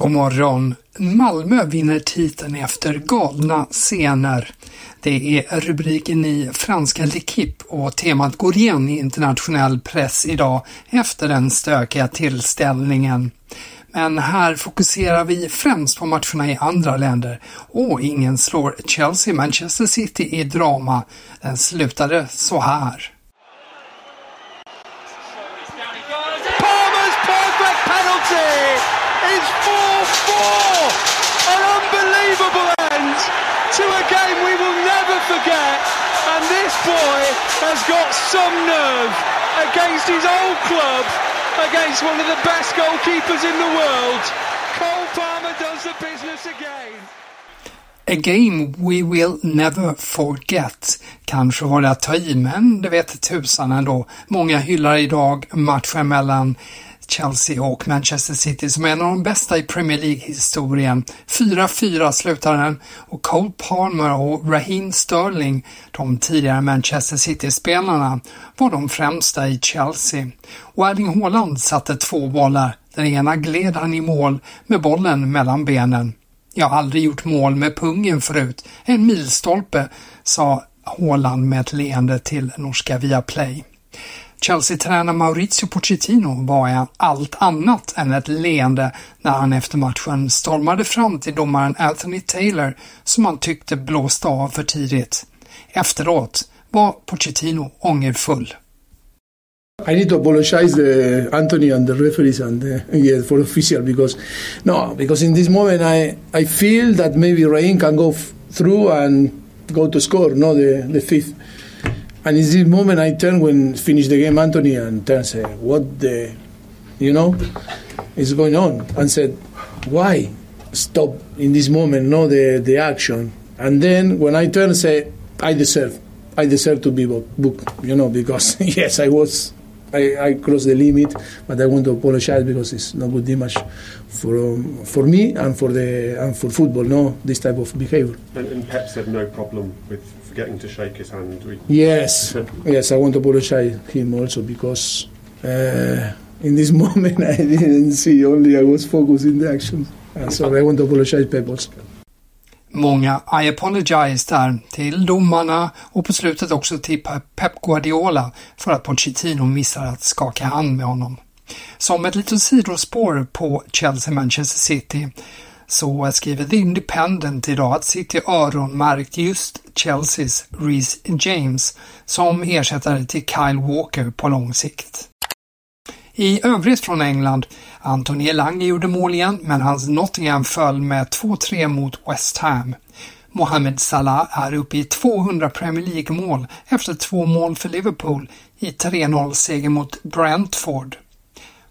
God morgon. Malmö vinner titeln efter galna scener. Det är rubriken i franska L'Equipe och temat går igen i internationell press idag efter den stökiga tillställningen. Men här fokuserar vi främst på matcherna i andra länder och ingen slår Chelsea-Manchester City i drama. Den slutade så här. Palmer's perfect penalty is 4-4. An unbelievable end to a game we will never forget. And this boy has got some nerve against his old club, against one of the best goalkeepers in the world. Cole Palmer does the business again. A game we will never forget. Kanske var det att ta i, men det vet tusan ändå. Många hyllar idag matchen mellan Chelsea och Manchester City som är en av de bästa i Premier League-historien. 4-4 slutar den och Cole Palmer och Raheem Sterling, de tidigare Manchester City-spelarna, var de främsta i Chelsea. Och Erling Haaland satte två bollar. Den ena gled han i mål med bollen mellan benen. Jag har aldrig gjort mål med pungen förut. En milstolpe, sa Haaland med ett leende till norska Viaplay. Chelsea-tränare Maurizio Pochettino var allt annat än ett leende när han efter matchen stormade fram till domaren Anthony Taylor som han tyckte blåste av för tidigt. Efteråt var Pochettino ångerfull. I need to apologize to Anthony and the referees and uh, yeah, for official because no because in this moment I I feel that maybe Rain can go through and go to score no the the fifth and in this moment I turn when finish the game Anthony and turn say what the you know is going on and said why stop in this moment no the the action and then when I turn say I deserve I deserve to be booked you know because yes I was I, I crossed the limit, but I want to apologize because it's not good image for um, for me and for the and for football. No, this type of behavior. And, and Pep said no problem with forgetting to shake his hand. We, Yes, yes, I want to apologize him also because uh, in this moment I didn't see. Only I was focused in the action. And so I want to apologize also. Många I apologize där till domarna och på slutet också till Pep Guardiola för att Pochettino missar att skaka hand med honom. Som ett litet sidospår på Chelsea-Manchester City så skriver The Independent idag att City öronmärkt just Chelseas Reece James som ersättare till Kyle Walker på lång sikt. I övrigt från England, Anthony Elange gjorde mål igen, men hans Nottingham föll med 2-3 mot West Ham. Mohamed Salah är uppe i 200 Premier League-mål efter två mål för Liverpool i 3-0-seger mot Brentford.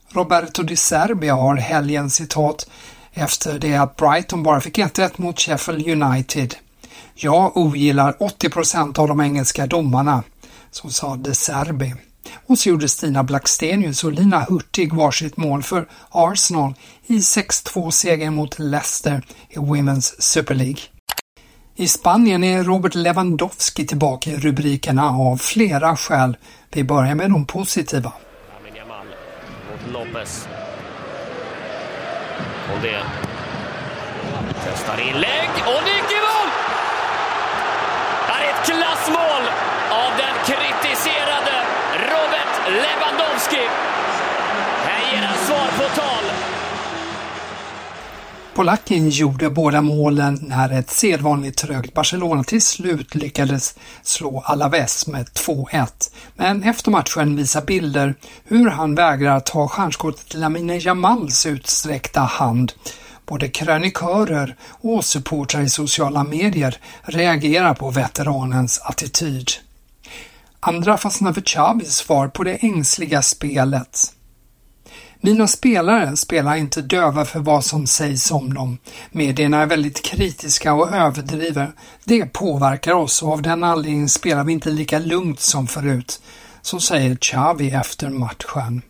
Roberto Di Serbia har helgen citat efter det att Brighton bara fick 1-1 mot Sheffield United. Jag ogillar 80% av de engelska domarna, så sa De Serbi. Och så gjorde Stina Blackstenius och Lina Hurtig varsitt mål för Arsenal i 6-2-segern mot Leicester i Women's Super League. I Spanien är Robert Lewandowski tillbaka i rubrikerna av flera skäl. Vi börjar med de positiva. Lamin Jamal mot Lopez. Koldé. Testar inlägg och nick i mål! Det här är ett klassmål av den kritiserade Robert Lewandowski. Här ger han svar på tal. Polacken gjorde båda målen när ett sedvanligt trögt Barcelona till slut lyckades slå Alaves med 2-1. Men efter matchen visar bilder hur han vägrar ta stjärnskottet Lamine Jamals utsträckta hand. Både krönikörer och supportrar i sociala medier reagerar på veteranens attityd. Andra fastnar för Chavis svar på det ängsliga spelet. Mina spelare spelar inte döva för vad som sägs om dem. Medierna är väldigt kritiska och överdriver. Det påverkar oss och av den anledningen spelar vi inte lika lugnt som förut. Så säger Xavi efter matchen.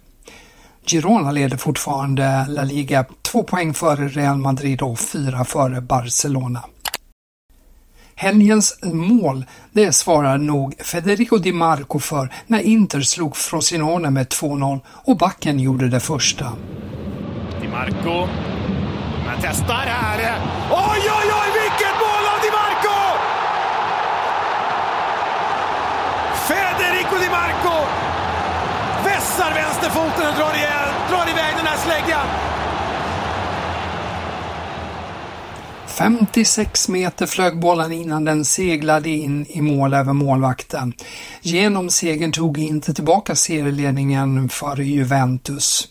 Girona leder fortfarande La Liga två poäng före Real Madrid och fyra före Barcelona. Helgens mål, det svarar nog Federico Di Marco för när Inter slog Frosinone med 2-0 och backen gjorde det första. Di Marco. Man testar här. Oj, oj, oj, vilket mål av Di Marco! Federico Di Marco vässar vänsterfoten och drar, igen, drar iväg den här släggan. 56 meter flög bollen innan den seglade in i mål över målvakten. Genom segern tog inte tillbaka serieledningen för Juventus.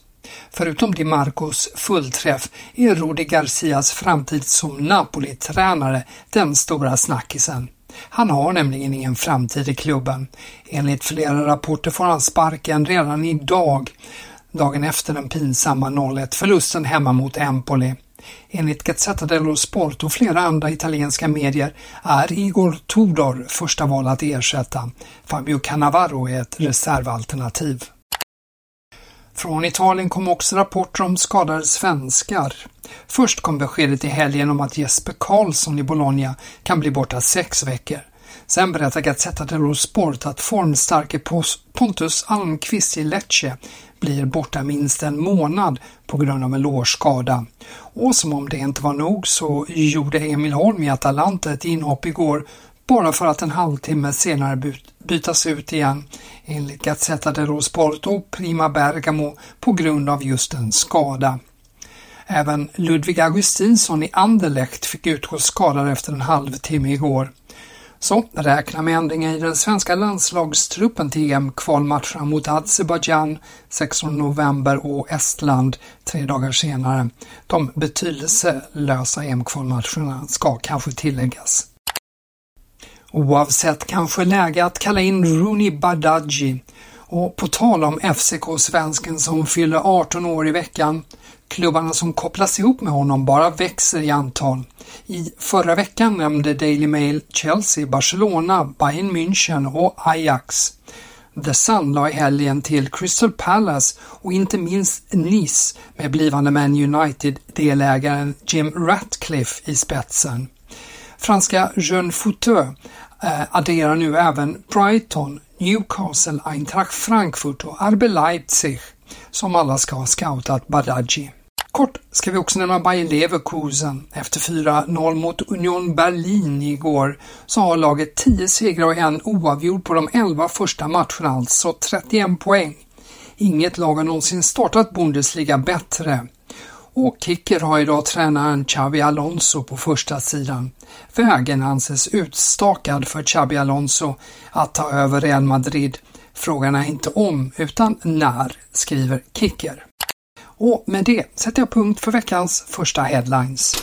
Förutom Di Marcos fullträff är Rudi Garcias framtid som Napoli-tränare den stora snackisen. Han har nämligen ingen framtid i klubben. Enligt flera rapporter får han sparken redan idag, dagen efter den pinsamma 0-1 förlusten hemma mot Empoli. Enligt Gazzetta dello Sport och flera andra italienska medier är Igor Tudor första val att ersätta. Fabio Cannavaro är ett reservalternativ. Från Italien kom också rapporter om skadade svenskar. Först kom beskedet i helgen om att Jesper Karlsson i Bologna kan bli borta sex veckor. Sen berättar Gazzetta dello Sport att formstarke Pontus Almqvist i Lecce blir borta minst en månad på grund av en lårskada. Och som om det inte var nog så gjorde Emil Holm i Atalanta ett inhopp igår bara för att en halvtimme senare bytas ut igen enligt Gazzetta dello Sport och Prima Bergamo på grund av just en skada. Även Ludvig Augustinsson i Anderlecht fick utgå skadad efter en halvtimme igår. Så räkna med ändringar i den svenska landslagstruppen till EM-kvalmatcherna mot Azerbajdzjan 16 november och Estland tre dagar senare. De betydelselösa EM-kvalmatcherna ska kanske tilläggas. Oavsett kanske läge att kalla in Rooney Badaji och på tal om FCK-svensken som fyller 18 år i veckan, klubbarna som kopplas ihop med honom bara växer i antal. I förra veckan nämnde Daily Mail Chelsea, Barcelona, Bayern München och Ajax. The Sun la i helgen till Crystal Palace och inte minst Nice med blivande Man United-delägaren Jim Ratcliffe i spetsen. Franska Jeune Fouteux eh, adderar nu även Brighton, Newcastle, Eintracht Frankfurt och RB Leipzig som alla ska ha scoutat Badaji. Kort ska vi också nämna Bayer Leverkusen. Efter 4-0 mot Union Berlin igår så har laget 10 segrar och en oavgjord på de 11 första matcherna, alltså 31 poäng. Inget lag har någonsin startat Bundesliga bättre. Och Kicker har idag tränaren Xabi Alonso på första sidan. Vägen anses utstakad för Xabi Alonso att ta över Real Madrid. Frågan är inte om utan när, skriver Kicker. Och med det sätter jag punkt för veckans första headlines.